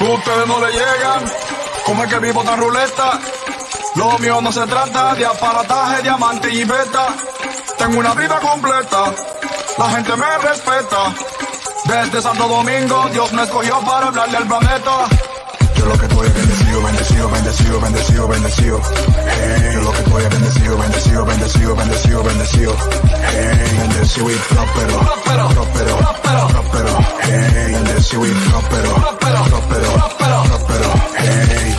Ustedes no le llegan, como es que vivo tan ruleta. Lo mío no se trata de aparataje, diamante y beta. Tengo una vida completa, la gente me respeta. Desde Santo Domingo, Dios me escogió para hablarle al planeta. Yo lo que estoy es bendecido, bendecido, bendecido, bendecido, bendecido. Hey, yo lo que estoy es bendecido, bendecido, bendecido, bendecido, bendecido. Hey, bendecido y próspero, próspero, próspero, próspero, próspero. Hey, bendecido y próspero, próspero, próspero. Hey.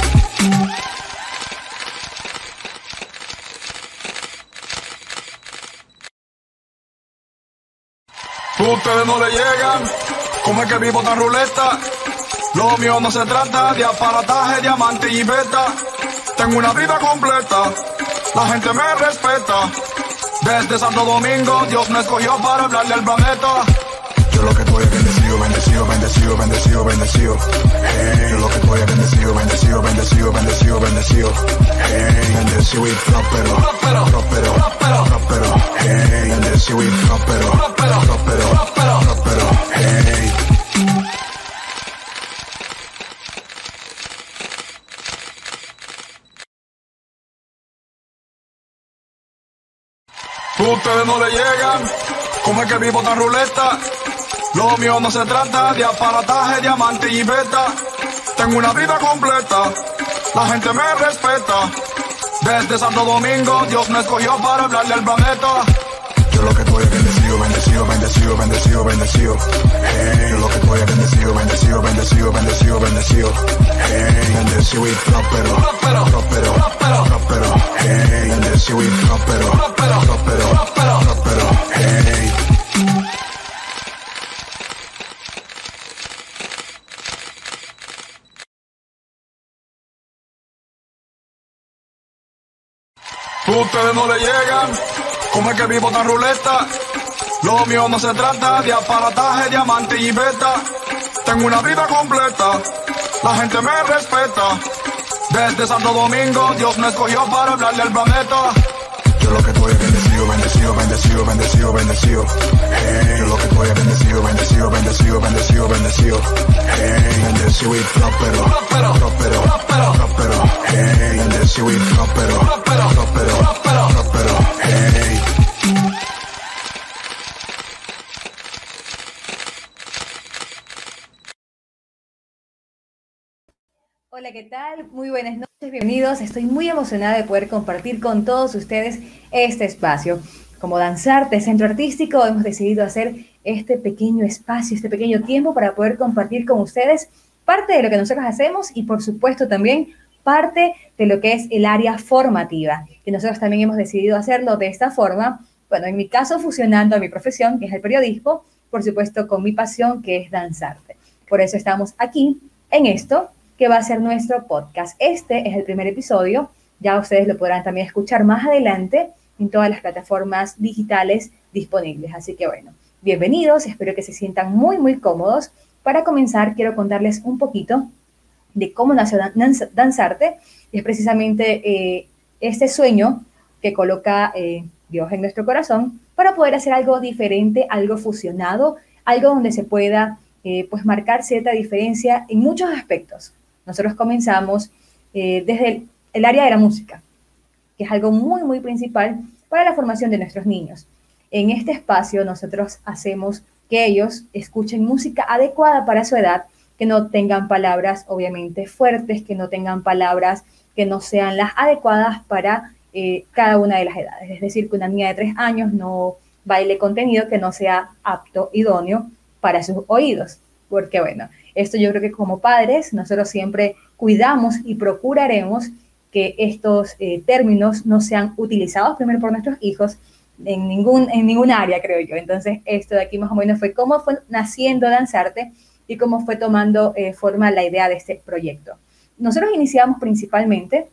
Ustedes no le llegan, como es que vivo tan ruleta. Lo mío no se trata de aparataje, diamante y beta. Tengo una vida completa, la gente me respeta. Desde Santo Domingo, Dios me escogió para hablarle al planeta. Yo lo que estoy es bendecido, bendecido, bendecido, bendecido, bendecido. Hey, yo lo que estoy es bendecido, bendecido, bendecido, bendecido, bendecido. Hey, bendecido y próspero, próspero, próspero. Hey, bendecido y próspero, próspero, próspero, próspero, Ustedes no le llegan, como es que vivo tan ruleta. Lo mío no se trata de aparataje, diamante y beta. Tengo una vida completa, la gente me respeta. Desde Santo Domingo, Dios me escogió para hablarle al planeta. Yo lo que estoy es bendecido, bendecido, bendecido, bendecido, bendecido. Hey, yo lo que estoy es bendecido, bendecido, bendecido, bendecido, bendecido. Hey, bendecido y próspero, próspero, próspero. Hey, bendecido y Ustedes no le llegan, como es que vivo tan ruleta. Lo mío no se trata de aparataje, diamante y beta. Tengo una vida completa, la gente me respeta. Desde Santo Domingo, Dios me escogió para hablarle al planeta. Yo lo que estoy es bendecido, bendecido, bendecido, bendecido, bendecido. Hey, yo lo que estoy es bendecido, bendecido, bendecido, bendecido, bendecido. Hey, bendecido y próspero, próspero, próspero, próspero. Hey, bendecido y próspero, próspero, Hola, ¿qué tal? Muy buenas noches, bienvenidos. Estoy muy emocionada de poder compartir con todos ustedes este espacio. Como Danzarte, Centro Artístico, hemos decidido hacer este pequeño espacio, este pequeño tiempo para poder compartir con ustedes parte de lo que nosotros hacemos y por supuesto también parte de lo que es el área formativa, que nosotros también hemos decidido hacerlo de esta forma, bueno, en mi caso fusionando a mi profesión, que es el periodismo, por supuesto con mi pasión, que es danzarte. Por eso estamos aquí en esto, que va a ser nuestro podcast. Este es el primer episodio, ya ustedes lo podrán también escuchar más adelante en todas las plataformas digitales disponibles. Así que bueno, bienvenidos, espero que se sientan muy, muy cómodos. Para comenzar, quiero contarles un poquito de cómo nació Danzarte, y es precisamente eh, este sueño que coloca eh, Dios en nuestro corazón para poder hacer algo diferente, algo fusionado, algo donde se pueda eh, pues marcar cierta diferencia en muchos aspectos. Nosotros comenzamos desde el, el área de la música, que es algo muy, muy principal para la formación de nuestros niños. En este espacio nosotros hacemos que ellos escuchen música adecuada para su edad, que no tengan palabras obviamente fuertes, que no tengan palabras que no sean las adecuadas para eh, cada una de las edades. Es decir, que una niña de tres años no baile contenido que no sea apto, idóneo para sus oídos. Porque bueno, esto yo creo que como padres nosotros siempre cuidamos y procuraremos que estos eh, términos no sean utilizados primero por nuestros hijos en ningún, en ningún área, creo yo. Entonces, esto de aquí más o menos fue cómo fue naciendo Danzarte y cómo fue tomando eh, forma la idea de este proyecto. Nosotros iniciamos principalmente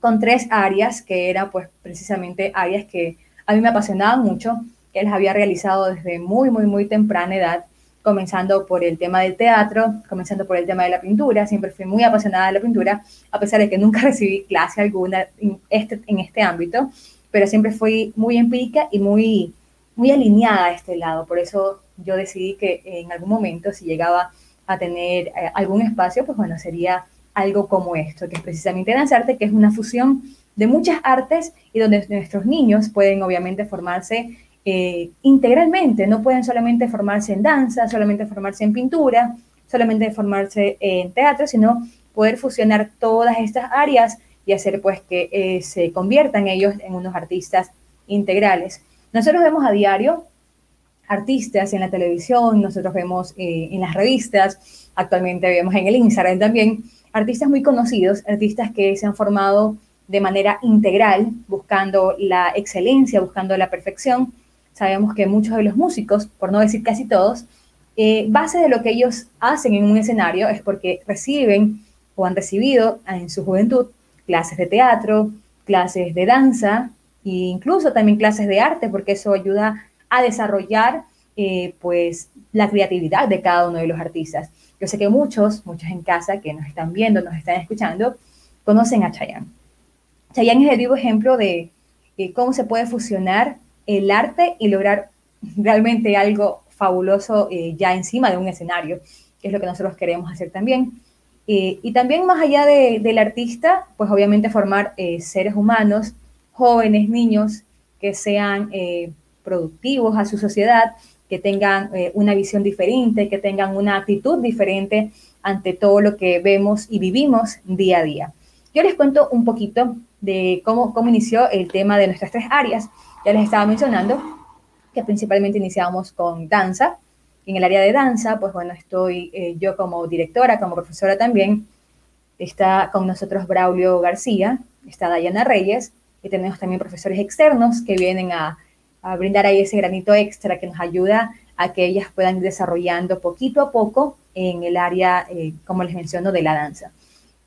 con tres áreas que eran pues precisamente áreas que a mí me apasionaban mucho, que las había realizado desde muy, muy, muy temprana edad, comenzando por el tema del teatro, comenzando por el tema de la pintura, siempre fui muy apasionada de la pintura, a pesar de que nunca recibí clase alguna en este, en este ámbito, pero siempre fui muy empírica y muy, muy alineada a este lado, por eso yo decidí que en algún momento, si llegaba a tener eh, algún espacio, pues bueno, sería algo como esto, que es precisamente Danzarte, que es una fusión de muchas artes y donde nuestros niños pueden obviamente formarse eh, integralmente, no pueden solamente formarse en danza, solamente formarse en pintura, solamente formarse en teatro, sino poder fusionar todas estas áreas y hacer pues que eh, se conviertan ellos en unos artistas integrales. Nosotros vemos a diario artistas en la televisión, nosotros vemos eh, en las revistas, actualmente vemos en el Instagram también, artistas muy conocidos, artistas que se han formado de manera integral, buscando la excelencia, buscando la perfección. Sabemos que muchos de los músicos, por no decir casi todos, eh, base de lo que ellos hacen en un escenario es porque reciben o han recibido en su juventud clases de teatro, clases de danza e incluso también clases de arte, porque eso ayuda a desarrollar eh, pues la creatividad de cada uno de los artistas. Yo sé que muchos, muchos en casa que nos están viendo, nos están escuchando, conocen a Chayanne. Chayanne es el vivo ejemplo de eh, cómo se puede fusionar el arte y lograr realmente algo fabuloso eh, ya encima de un escenario, que es lo que nosotros queremos hacer también. Eh, y también más allá del artista, pues obviamente formar seres humanos, jóvenes, niños, que sean productivos a su sociedad, que tengan una visión diferente, que tengan una actitud diferente ante todo lo que vemos y vivimos día a día. Yo les cuento un poquito de cómo, cómo inició el tema de nuestras tres áreas. Ya les estaba mencionando que principalmente iniciamos con danza. En el área de danza, pues bueno, estoy eh, yo como directora, como profesora también. Está con nosotros Braulio García, está Dayana Reyes y tenemos también profesores externos que vienen a, brindar ahí ese granito extra que nos ayuda a que ellas puedan ir desarrollando poquito a poco en el área, eh, como les menciono, de la danza.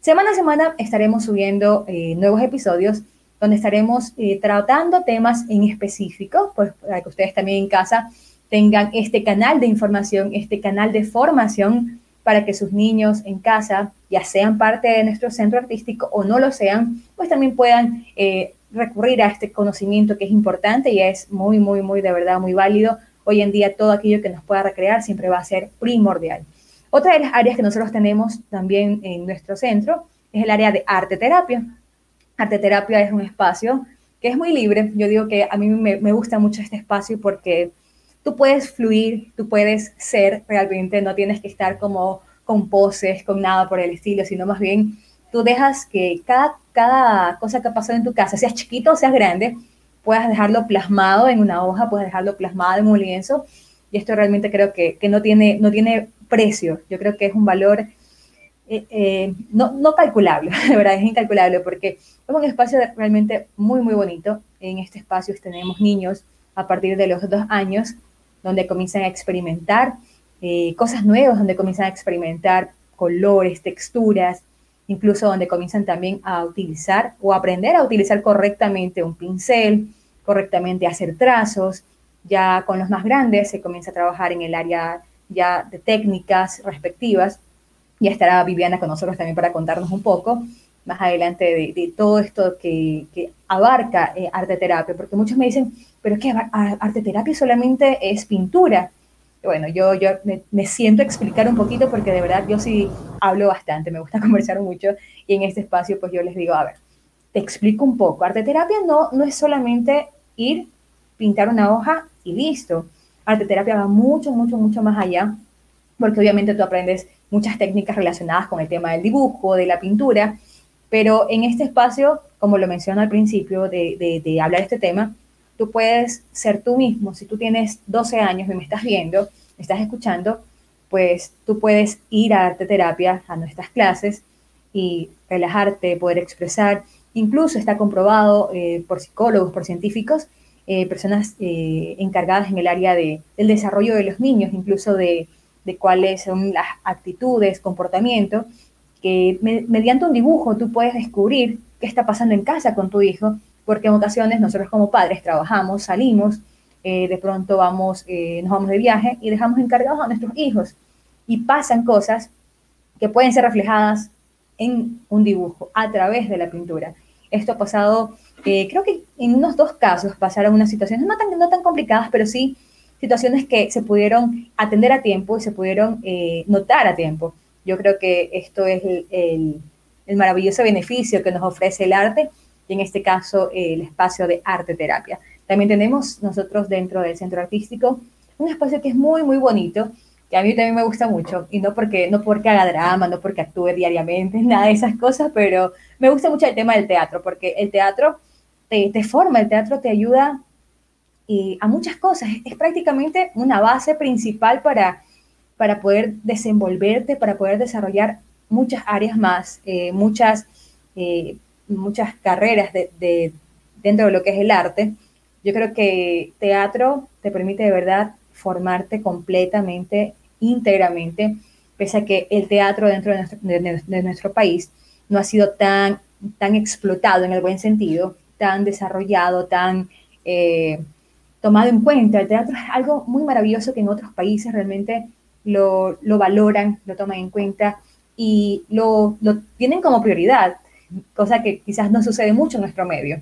Semana a semana estaremos subiendo eh, nuevos episodios donde estaremos eh, tratando temas en específico, pues para que ustedes también en casa tengan este canal de información, este canal de formación para que sus niños en casa, ya sean parte de nuestro centro artístico o no lo sean, pues también puedan eh, recurrir a este conocimiento que es importante y es muy, muy, muy, de verdad, muy válido. Hoy en día todo aquello que nos pueda recrear siempre va a ser primordial. Otra de las áreas que nosotros tenemos también en nuestro centro es el área de arte terapia. Arte terapia es un espacio que es muy libre. Yo digo que a mí me, me gusta mucho este espacio porque tú puedes fluir, tú puedes ser realmente, no tienes que estar como con poses, con nada por el estilo, sino más bien tú dejas que cada, cada cosa que ha pasado en tu casa, seas chiquito o seas grande, puedas dejarlo plasmado en una hoja, puedes dejarlo plasmado en un lienzo. Y esto realmente creo que, que no, tiene, no tiene precio. Yo creo que es un valor eh, eh, no, no, calculable, de verdad, es incalculable porque es un espacio realmente muy, muy bonito. En este espacio tenemos niños a partir de los dos años donde comienzan a experimentar eh, cosas nuevas, donde comienzan a experimentar colores, texturas, incluso donde comienzan también a utilizar o aprender a utilizar correctamente un pincel, correctamente hacer trazos. Ya con los más grandes se comienza a trabajar en el área ya de técnicas respectivas. Ya estará Viviana con nosotros también para contarnos un poco más adelante de, todo esto que, abarca eh, arte terapia, porque muchos me dicen, pero es que arte terapia solamente es pintura. Bueno, yo, yo me, siento a explicar un poquito porque de verdad yo sí hablo bastante, me gusta conversar mucho y en este espacio pues yo les digo, a ver, te explico un poco. Arte terapia no, no es solamente ir, pintar una hoja y listo arte terapia va mucho, mucho, mucho más allá, porque obviamente tú aprendes muchas técnicas relacionadas con el tema del dibujo, de la pintura, pero en este espacio, como lo menciono al principio de, de, hablar de este tema, tú puedes ser tú mismo. Si tú tienes 12 años y me estás viendo, me estás escuchando, pues tú puedes ir a arte terapia, a nuestras clases y relajarte, poder expresar. Incluso está comprobado eh, por psicólogos, por científicos, eh, personas eh, encargadas en el área de, del desarrollo de los niños, incluso de, de cuáles son las actitudes, comportamiento, que mediante un dibujo tú puedes descubrir qué está pasando en casa con tu hijo, porque en ocasiones nosotros como padres trabajamos, salimos, eh, de pronto vamos, nos vamos de viaje y dejamos encargados a nuestros hijos y pasan cosas que pueden ser reflejadas en un dibujo a través de la pintura. Esto ha pasado, eh, creo que en unos dos casos pasaron unas situaciones no tan, no tan complicadas, pero sí situaciones que se pudieron atender a tiempo y se pudieron eh, notar a tiempo. Yo creo que esto es el, el, maravilloso beneficio que nos ofrece el arte y en este caso el espacio de arte terapia. También tenemos nosotros dentro del centro artístico un espacio que es muy, muy bonito, que a mí también me gusta mucho, y no porque, no porque haga drama, no porque actúe diariamente, nada de esas cosas, pero me gusta mucho el tema del teatro, porque el teatro te, te forma, el teatro te ayuda y a muchas cosas. Es prácticamente una base principal para, para poder desenvolverte, para poder desarrollar muchas áreas más, eh, muchas, eh, muchas carreras de, dentro de lo que es el arte. Yo creo que teatro te permite de verdad formarte completamente, íntegramente, pese a que el teatro dentro de nuestro, de nuestro país no ha sido tan, tan explotado en el buen sentido, tan desarrollado, tan eh, tomado en cuenta. El teatro es algo muy maravilloso que en otros países realmente lo, lo valoran, lo toman en cuenta y lo, lo, tienen como prioridad, cosa que quizás no sucede mucho en nuestro medio.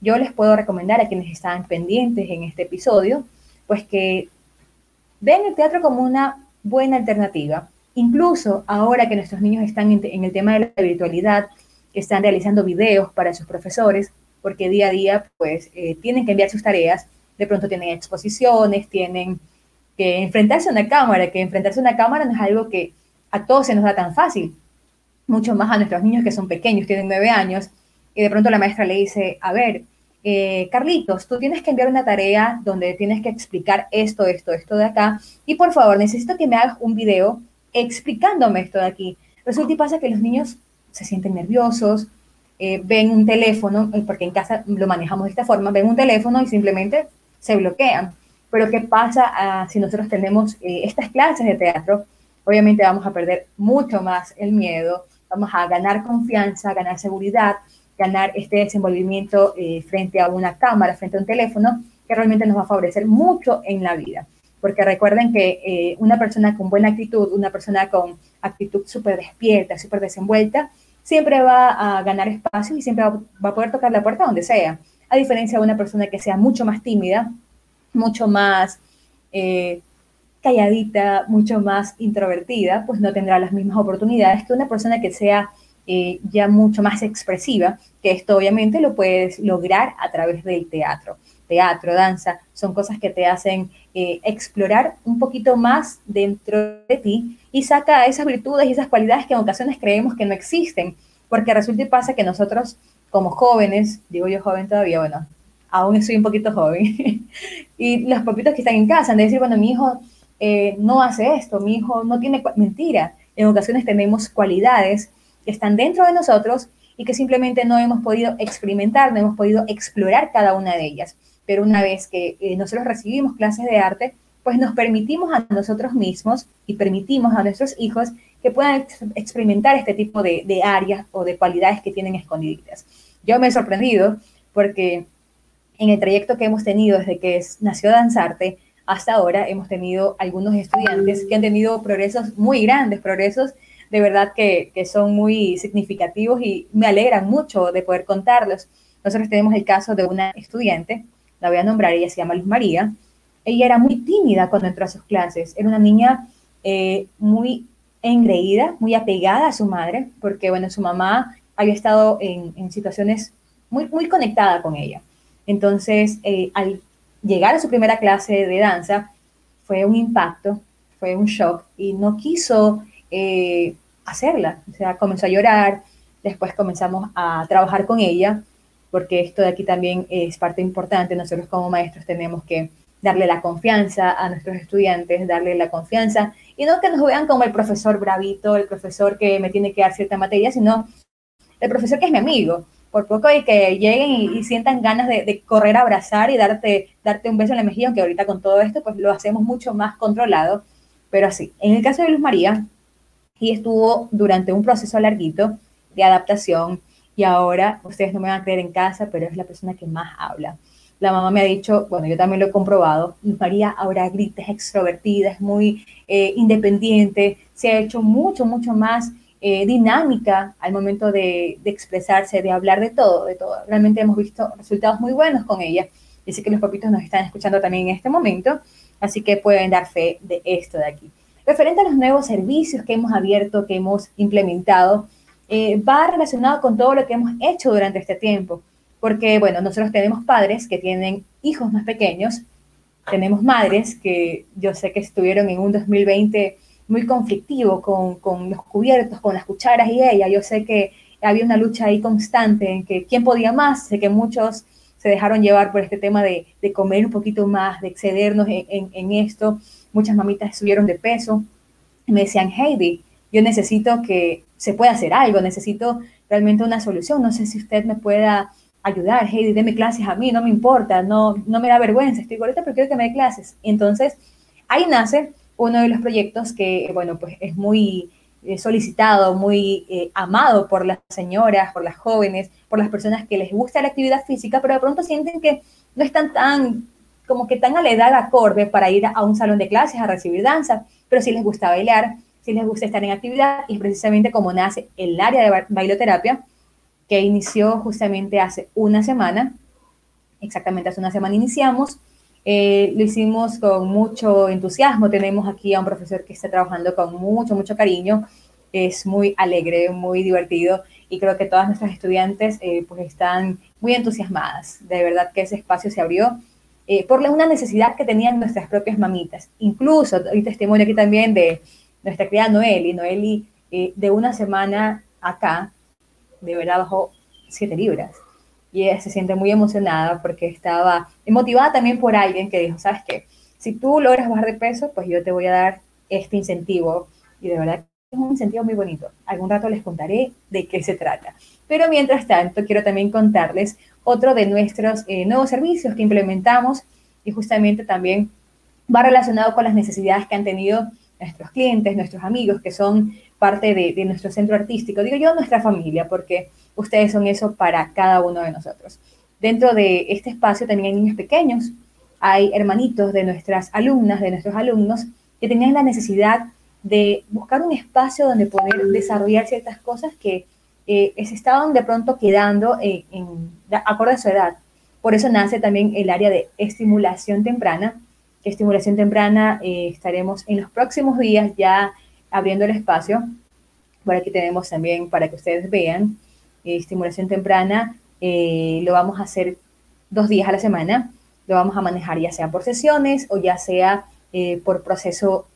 Yo les puedo recomendar a quienes están pendientes en este episodio, pues que ven el teatro como una buena alternativa. Incluso ahora que nuestros niños están en, el tema de la virtualidad, están realizando videos para sus profesores, porque día a día pues eh, tienen que enviar sus tareas de pronto tienen exposiciones, tienen que enfrentarse a una cámara, que enfrentarse a una cámara no es algo que a todos se nos da tan fácil, mucho más a nuestros niños que son pequeños, tienen nueve años, y de pronto la maestra le dice, a ver, eh, Carlitos, tú tienes que enviar una tarea donde tienes que explicar esto, esto, esto de acá, y por favor, necesito que me hagas un video explicándome esto de aquí. Resulta y pasa que los niños se sienten nerviosos, eh, ven un teléfono, eh, porque en casa lo manejamos de esta forma, ven un teléfono y simplemente se bloquean. Pero ¿qué pasa ah, si nosotros tenemos eh, estas clases de teatro? Obviamente vamos a perder mucho más el miedo, vamos a ganar confianza, ganar seguridad, ganar este desenvolvimiento eh, frente a una cámara, frente a un teléfono, que realmente nos va a favorecer mucho en la vida. Porque recuerden que eh, una persona con buena actitud, una persona con actitud súper despierta, súper desenvuelta, siempre va a ganar espacio y siempre va, va a poder tocar la puerta donde sea a diferencia de una persona que sea mucho más tímida, mucho más eh, calladita, mucho más introvertida, pues no tendrá las mismas oportunidades que una persona que sea eh, ya mucho más expresiva, que esto obviamente lo puedes lograr a través del teatro. Teatro, danza, son cosas que te hacen eh, explorar un poquito más dentro de ti y saca esas virtudes y esas cualidades que en ocasiones creemos que no existen, porque resulta y pasa que nosotros como jóvenes, digo yo joven todavía, bueno, aún soy un poquito joven, y los papitos que están en casa, han de decir, bueno, mi hijo eh, no hace esto, mi hijo no tiene mentira. En ocasiones tenemos cualidades que están dentro de nosotros y que simplemente no hemos podido experimentar, no hemos podido explorar cada una de ellas. Pero una vez que eh, nosotros recibimos clases de arte, pues nos permitimos a nosotros mismos y permitimos a nuestros hijos que puedan experimentar este tipo de, áreas o de cualidades que tienen escondidas. Yo me he sorprendido porque en el trayecto que hemos tenido desde que nació Danzarte hasta ahora, hemos tenido algunos estudiantes que han tenido progresos muy grandes, progresos de verdad que, que son muy significativos y me alegran mucho de poder contarlos. Nosotros tenemos el caso de una estudiante, la voy a nombrar, ella se llama Luz María. Ella era muy tímida cuando entró a sus clases, era una niña eh, muy engreída, muy apegada a su madre, porque bueno, su mamá había estado en, situaciones muy, muy conectada con ella. Entonces, eh, al llegar a su primera clase de danza, fue un impacto, fue un shock y no quiso eh, hacerla. O sea, comenzó a llorar, después comenzamos a trabajar con ella, porque esto de aquí también es parte importante. Nosotros como maestros tenemos que darle la confianza a nuestros estudiantes, darle la confianza, y no que nos vean como el profesor bravito, el profesor que me tiene que dar cierta materia, sino el profesor que es mi amigo. Por poco y que lleguen y, sientan ganas de, correr a abrazar y darte, darte un beso en la mejilla, aunque ahorita con todo esto pues lo hacemos mucho más controlado, pero así. En el caso de Luz María, y estuvo durante un proceso larguito de adaptación y ahora, ustedes no me van a creer en casa, pero es la persona que más habla. La mamá me ha dicho, bueno, yo también lo he comprobado, María ahora grita, es extrovertida, es muy eh, independiente, se ha hecho mucho, mucho más eh, dinámica al momento de, expresarse, de hablar de todo, de todo. Realmente hemos visto resultados muy buenos con ella. Y sé que los papitos nos están escuchando también en este momento. Así que pueden dar fe de esto de aquí. Referente a los nuevos servicios que hemos abierto, que hemos implementado, eh, va relacionado con todo lo que hemos hecho durante este tiempo. Porque, bueno, nosotros tenemos padres que tienen hijos más pequeños, tenemos madres que yo sé que estuvieron en un 2020 muy conflictivo con, con los cubiertos, con las cucharas y ella. Yo sé que había una lucha ahí constante en que quién podía más. Sé que muchos se dejaron llevar por este tema de, de comer un poquito más, de excedernos en, en, en, esto. Muchas mamitas subieron de peso y me decían, Heidi, yo necesito que se pueda hacer algo, necesito realmente una solución. No sé si usted me pueda ayudar, Heidi, deme clases a mí, no me importa, no, no me da vergüenza, estoy ahorita, pero quiero que me dé clases. Entonces, ahí nace uno de los proyectos que, bueno, pues es muy eh, solicitado, muy eh, amado por las señoras, por las jóvenes, por las personas que les gusta la actividad física, pero de pronto sienten que no están tan, como que tan a la edad acorde para ir a un salón de clases a recibir danza, pero sí les gusta bailar, sí les gusta estar en actividad y precisamente como nace el área de bailoterapia, que inició justamente hace una semana, exactamente hace una semana iniciamos, eh, lo hicimos con mucho entusiasmo. Tenemos aquí a un profesor que está trabajando con mucho, mucho cariño. Es muy alegre, muy divertido y creo que todas nuestras estudiantes eh, pues están muy entusiasmadas. De verdad que ese espacio se abrió eh, por una necesidad que tenían nuestras propias mamitas. Incluso hay testimonio aquí también de nuestra criada Noeli. Noeli de una semana acá, de verdad bajó 7 libras y ella se siente muy emocionada porque estaba motivada también por alguien que dijo, sabes qué, si tú logras bajar de peso, pues yo te voy a dar este incentivo y de verdad es un incentivo muy bonito. Algún rato les contaré de qué se trata. Pero mientras tanto, quiero también contarles otro de nuestros eh, nuevos servicios que implementamos y justamente también va relacionado con las necesidades que han tenido nuestros clientes, nuestros amigos, que son parte de, nuestro centro artístico. Digo yo, nuestra familia, porque ustedes son eso para cada uno de nosotros. Dentro de este espacio también hay niños pequeños, hay hermanitos de nuestras alumnas, de nuestros alumnos, que tenían la necesidad de buscar un espacio donde poder desarrollar ciertas cosas que eh, se estaban de pronto quedando en, en, acorde a su edad. Por eso nace también el área de estimulación temprana. Estimulación temprana eh, estaremos en los próximos días ya abriendo el espacio. Por aquí tenemos también para que ustedes vean eh, estimulación temprana, eh, lo vamos a hacer dos días a la semana, lo vamos a manejar ya sea por sesiones o ya sea eh, por proceso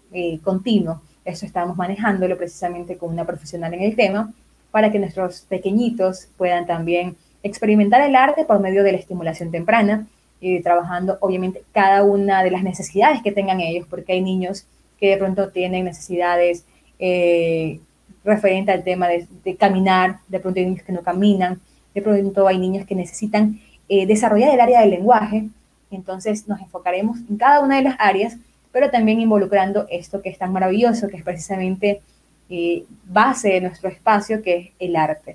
continuo. Eso estamos manejándolo precisamente con una profesional en el tema para que nuestros pequeñitos puedan también experimentar el arte por medio de la estimulación temprana, y trabajando obviamente cada una de las necesidades que tengan ellos, porque hay niños que de pronto tienen necesidades eh, referente al tema de, caminar, de pronto hay niños que no caminan, de pronto hay niños que necesitan eh, desarrollar el área del lenguaje, entonces nos enfocaremos en cada una de las áreas, pero también involucrando esto que es tan maravilloso, que es precisamente eh, base de nuestro espacio, que es el arte.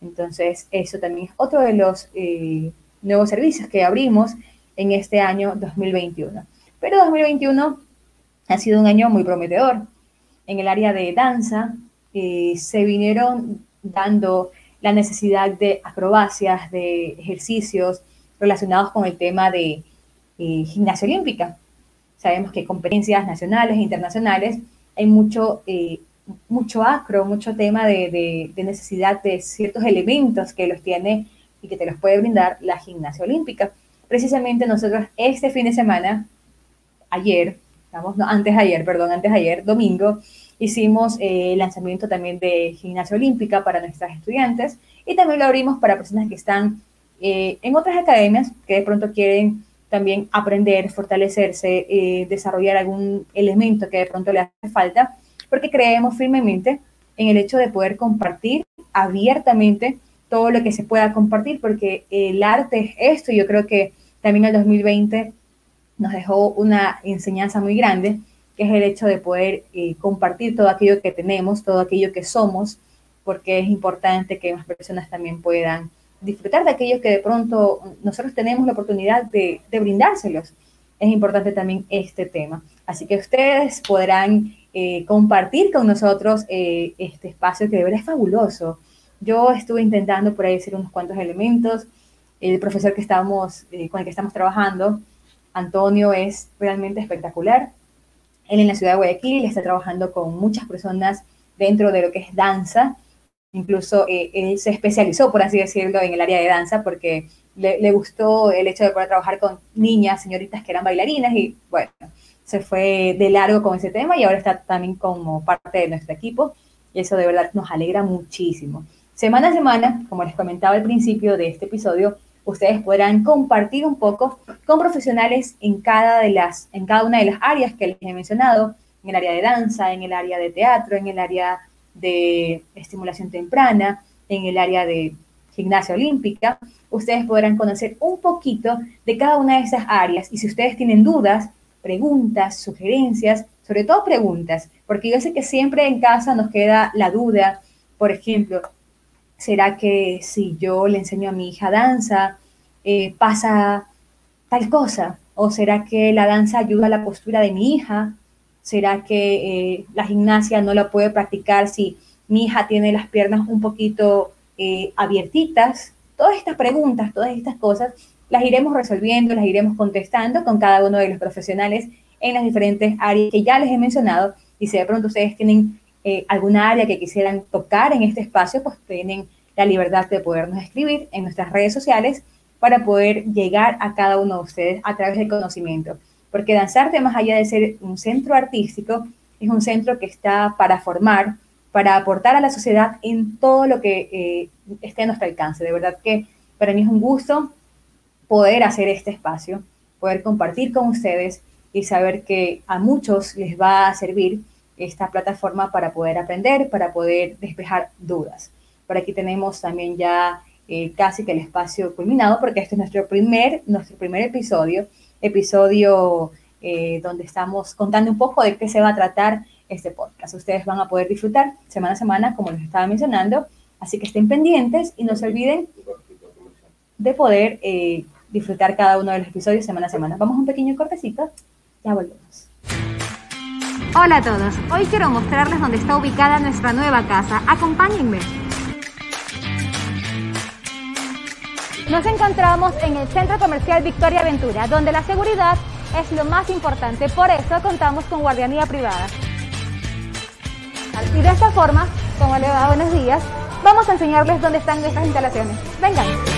Entonces, eso también es otro de los eh, nuevos servicios que abrimos en este año 2021. Pero 2021 ha sido un año muy prometedor. En el área de danza, eh, se vinieron dando la necesidad de acrobacias, de ejercicios relacionados con el tema de eh, gimnasia olímpica. Sabemos que competencias nacionales e internacionales hay mucho, eh, mucho acro, mucho tema de, de, de, necesidad de ciertos elementos que los tiene y que te los puede brindar la gimnasia olímpica. Precisamente nosotros este fin de semana, ayer, no, antes ayer, perdón, antes ayer, domingo, Hicimos eh, el lanzamiento también de gimnasia olímpica para nuestras estudiantes y también lo abrimos para personas que están eh, en otras academias que de pronto quieren también aprender, fortalecerse, eh, desarrollar algún elemento que de pronto le hace falta, porque creemos firmemente en el hecho de poder compartir abiertamente todo lo que se pueda compartir, porque el arte es esto, y yo creo que también el 2020 nos dejó una enseñanza muy grande que es el hecho de poder eh, compartir todo aquello que tenemos, todo aquello que somos, porque es importante que más personas también puedan disfrutar de aquello que de pronto nosotros tenemos la oportunidad de, brindárselos. Es importante también este tema. Así que ustedes podrán eh, compartir con nosotros eh, este espacio que de verdad es fabuloso. Yo estuve intentando por ahí decir unos cuantos elementos. El profesor eh, con el que estamos trabajando Antonio es realmente espectacular. Él en la ciudad de Guayaquil está trabajando con muchas personas dentro de lo que es danza. Incluso eh, él se especializó, por así decirlo, en el área de danza porque le, le, gustó el hecho de poder trabajar con niñas, señoritas que eran bailarinas y bueno, se fue de largo con ese tema y ahora está también como parte de nuestro equipo y eso de verdad nos alegra muchísimo. Semana a semana, como les comentaba al principio de este episodio, ustedes podrán compartir un poco con profesionales en cada, de las, en cada una de las áreas que les he mencionado, en el área de danza, en el área de teatro, en el área de estimulación temprana, en el área de gimnasia olímpica. Ustedes podrán conocer un poquito de cada una de esas áreas y si ustedes tienen dudas, preguntas, sugerencias, sobre todo preguntas, porque yo sé que siempre en casa nos queda la duda, por ejemplo, ¿será que si yo le enseño a mi hija danza, eh, pasa tal cosa? ¿O será que la danza ayuda a la postura de mi hija? ¿Será que eh, la gimnasia no la puede practicar si mi hija tiene las piernas un poquito eh, abiertitas? Todas estas preguntas, todas estas cosas, las iremos resolviendo, las iremos contestando con cada uno de los profesionales en las diferentes áreas que ya les he mencionado. Y si de pronto ustedes tienen eh, alguna área que quisieran tocar en este espacio, pues tienen la libertad de podernos escribir en nuestras redes sociales para poder llegar a cada uno de ustedes a través del conocimiento. Porque Danzarte, más allá de ser un centro artístico, es un centro que está para formar, para aportar a la sociedad en todo lo que eh, esté a nuestro alcance. De verdad que para mí es un gusto poder hacer este espacio, poder compartir con ustedes y saber que a muchos les va a servir esta plataforma para poder aprender, para poder despejar dudas. Por aquí tenemos también ya eh, casi que el espacio culminado porque este es nuestro primer, nuestro primer episodio, episodio eh, donde estamos contando un poco de qué se va a tratar este podcast. Ustedes van a poder disfrutar semana a semana, como les estaba mencionando, así que estén pendientes y no se olviden de poder eh, disfrutar cada uno de los episodios semana a semana. Vamos un pequeño cortecito ya volvemos. Hola a todos, hoy quiero mostrarles dónde está ubicada nuestra nueva casa. Acompáñenme. Nos encontramos en el Centro Comercial Victoria Aventura, donde la seguridad es lo más importante, por eso contamos con guardianía privada. Y de esta forma, como le va buenos días, vamos a enseñarles dónde están nuestras instalaciones. Vengan.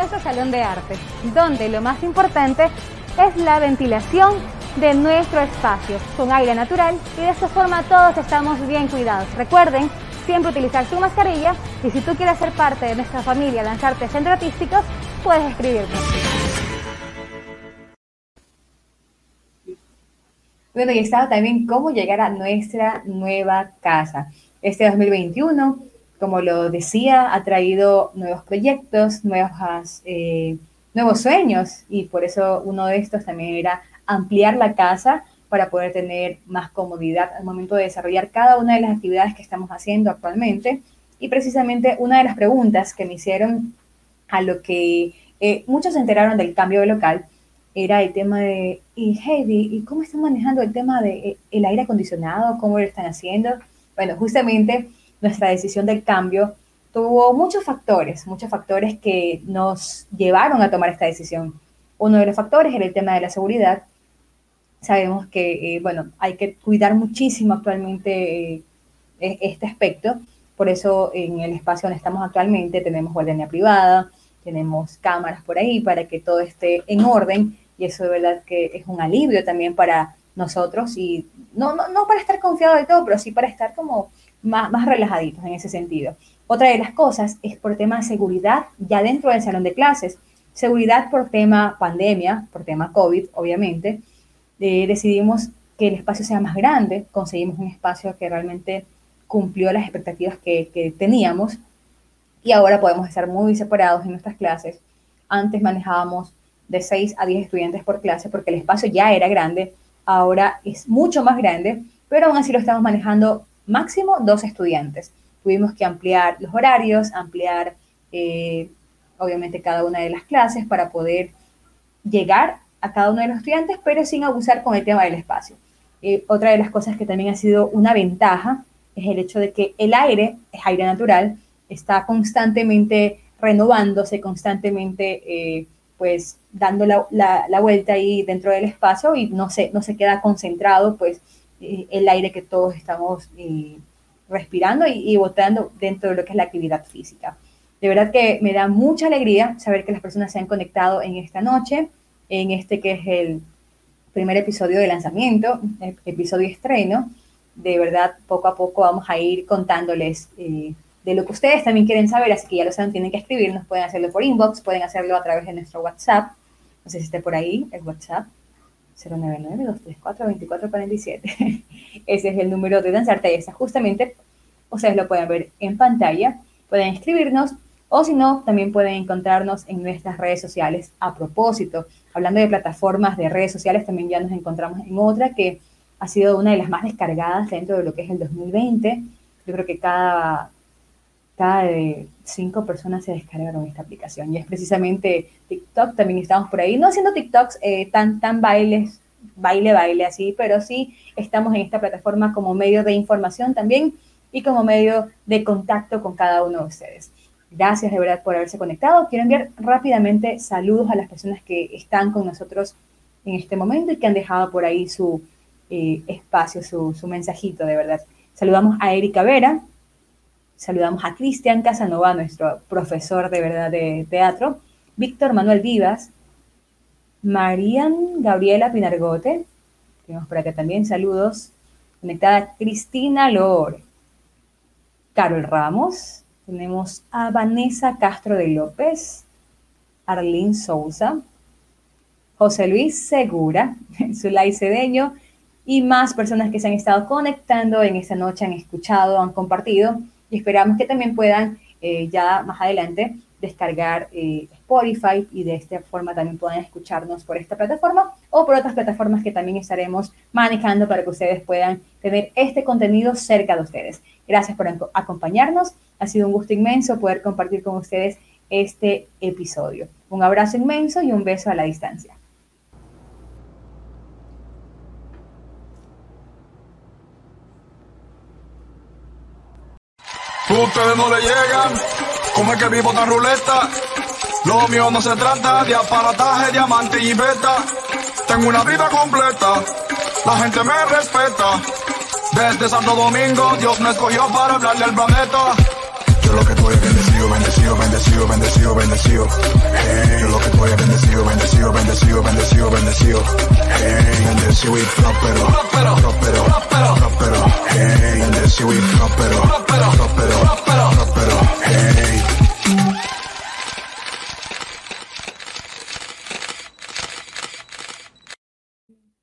Nuestro salón de arte, donde lo más importante es la ventilación de nuestro espacio con aire natural y de esta forma todos estamos bien cuidados. Recuerden siempre utilizar su mascarilla y si tú quieres ser parte de nuestra familia Lanzarte Centro Artísticos, puedes escribirnos. Bueno, y estaba también cómo llegar a nuestra nueva casa. Este 2021 como lo decía, ha traído nuevos proyectos, nuevas, eh, nuevos sueños y por eso uno de estos también era ampliar la casa para poder tener más comodidad al momento de desarrollar cada una de las actividades que estamos haciendo actualmente. Y precisamente una de las preguntas que me hicieron a lo que eh, muchos se enteraron del cambio de local era el tema de, y Heidi, ¿y cómo están manejando el tema del de, eh, aire acondicionado? ¿Cómo lo están haciendo? Bueno, justamente nuestra decisión del cambio tuvo muchos factores, muchos factores que nos llevaron a tomar esta decisión. Uno de los factores era el tema de la seguridad. Sabemos que, eh, bueno, hay que cuidar muchísimo actualmente eh, e-, este aspecto. Por eso en el espacio donde estamos actualmente tenemos guardia privada, tenemos cámaras por ahí para que todo esté en orden y eso de verdad que es un alivio también para nosotros y no, no, no para estar confiado de todo, pero sí para estar como más, más relajaditos en ese sentido. Otra de las cosas es por tema de seguridad ya dentro del salón de clases. Seguridad por tema pandemia, por tema COVID, obviamente. Eh, decidimos que el espacio sea más grande, conseguimos un espacio que realmente cumplió las expectativas que, que teníamos y ahora podemos estar muy separados en nuestras clases. Antes manejábamos de 6 a 10 estudiantes por clase porque el espacio ya era grande, ahora es mucho más grande, pero aún así lo estamos manejando máximo dos estudiantes. Tuvimos que ampliar los horarios, ampliar, eh, obviamente cada una de las clases para poder llegar a cada uno de los estudiantes, pero sin abusar con el tema del espacio. Eh, otra de las cosas que también ha sido una ventaja es el hecho de que el aire, es aire natural, está constantemente renovándose, constantemente eh, pues dando la, la, vuelta ahí dentro del espacio y no se, no se queda concentrado pues eh, el aire que todos estamos respirando y, y botando dentro de lo que es la actividad física. De verdad que me da mucha alegría saber que las personas se han conectado en esta noche, en este que es el primer episodio de lanzamiento, episodio estreno. De verdad, poco a poco vamos a ir contándoles eh, de lo que ustedes también quieren saber, así que ya lo saben, tienen que escribirnos, pueden hacerlo por inbox, pueden hacerlo a través de nuestro WhatsApp, no sé si esté por ahí el WhatsApp, 099-234-2447. Ese es el número de Danzarte Esa. Justamente, ustedes lo pueden ver en pantalla, pueden escribirnos o si no, también pueden encontrarnos en nuestras redes sociales. A propósito, hablando de plataformas de redes sociales, también ya nos encontramos en otra que ha sido una de las más descargadas dentro de lo que es el 2020. Yo creo que cada, cada de cinco personas se descargaron esta aplicación y es precisamente TikTok. También estamos por ahí, no haciendo TikToks eh, tan, tan bailes, baile, baile así, pero sí estamos en esta plataforma como medio de información también y como medio de contacto con cada uno de ustedes. Gracias de verdad por haberse conectado. Quiero enviar rápidamente saludos a las personas que están con nosotros en este momento y que han dejado por ahí su eh, espacio, su, su, mensajito, de verdad. Saludamos a Erika Vera, saludamos a Cristian Casanova, nuestro profesor de verdad de teatro, Víctor Manuel Vivas, Marian Gabriela Pinargote, tenemos por acá también saludos, conectada Cristina Lor, Carol Ramos, tenemos a Vanessa Castro de López, Arlene Souza, José Luis Segura, Zulay Cedeño y más personas que se han estado conectando en esta noche, han escuchado, han compartido y esperamos que también puedan eh, ya más adelante descargar eh, Spotify y de esta forma también puedan escucharnos por esta plataforma o por otras plataformas que también estaremos manejando para que ustedes puedan tener este contenido cerca de ustedes. Gracias por acompañarnos. Ha sido un gusto inmenso poder compartir con ustedes este episodio. Un abrazo inmenso y un beso a la distancia. Ustedes no le llegan, como es que vivo tan ruleta. Lo mío no se trata de aparataje, diamante y beta. Tengo una vida completa, la gente me respeta. Desde Santo Domingo, Dios me escogió para hablarle al planeta. Yo lo que estoy es bendecido, bendecido, bendecido, bendecido. Hey, lo que tú bendecido, bendecido, bendecido, bendecido, bendecido. Hey, bendecido y próspero, próspero, próspero. Hey, bendecido y próspero, próspero, próspero. Hey.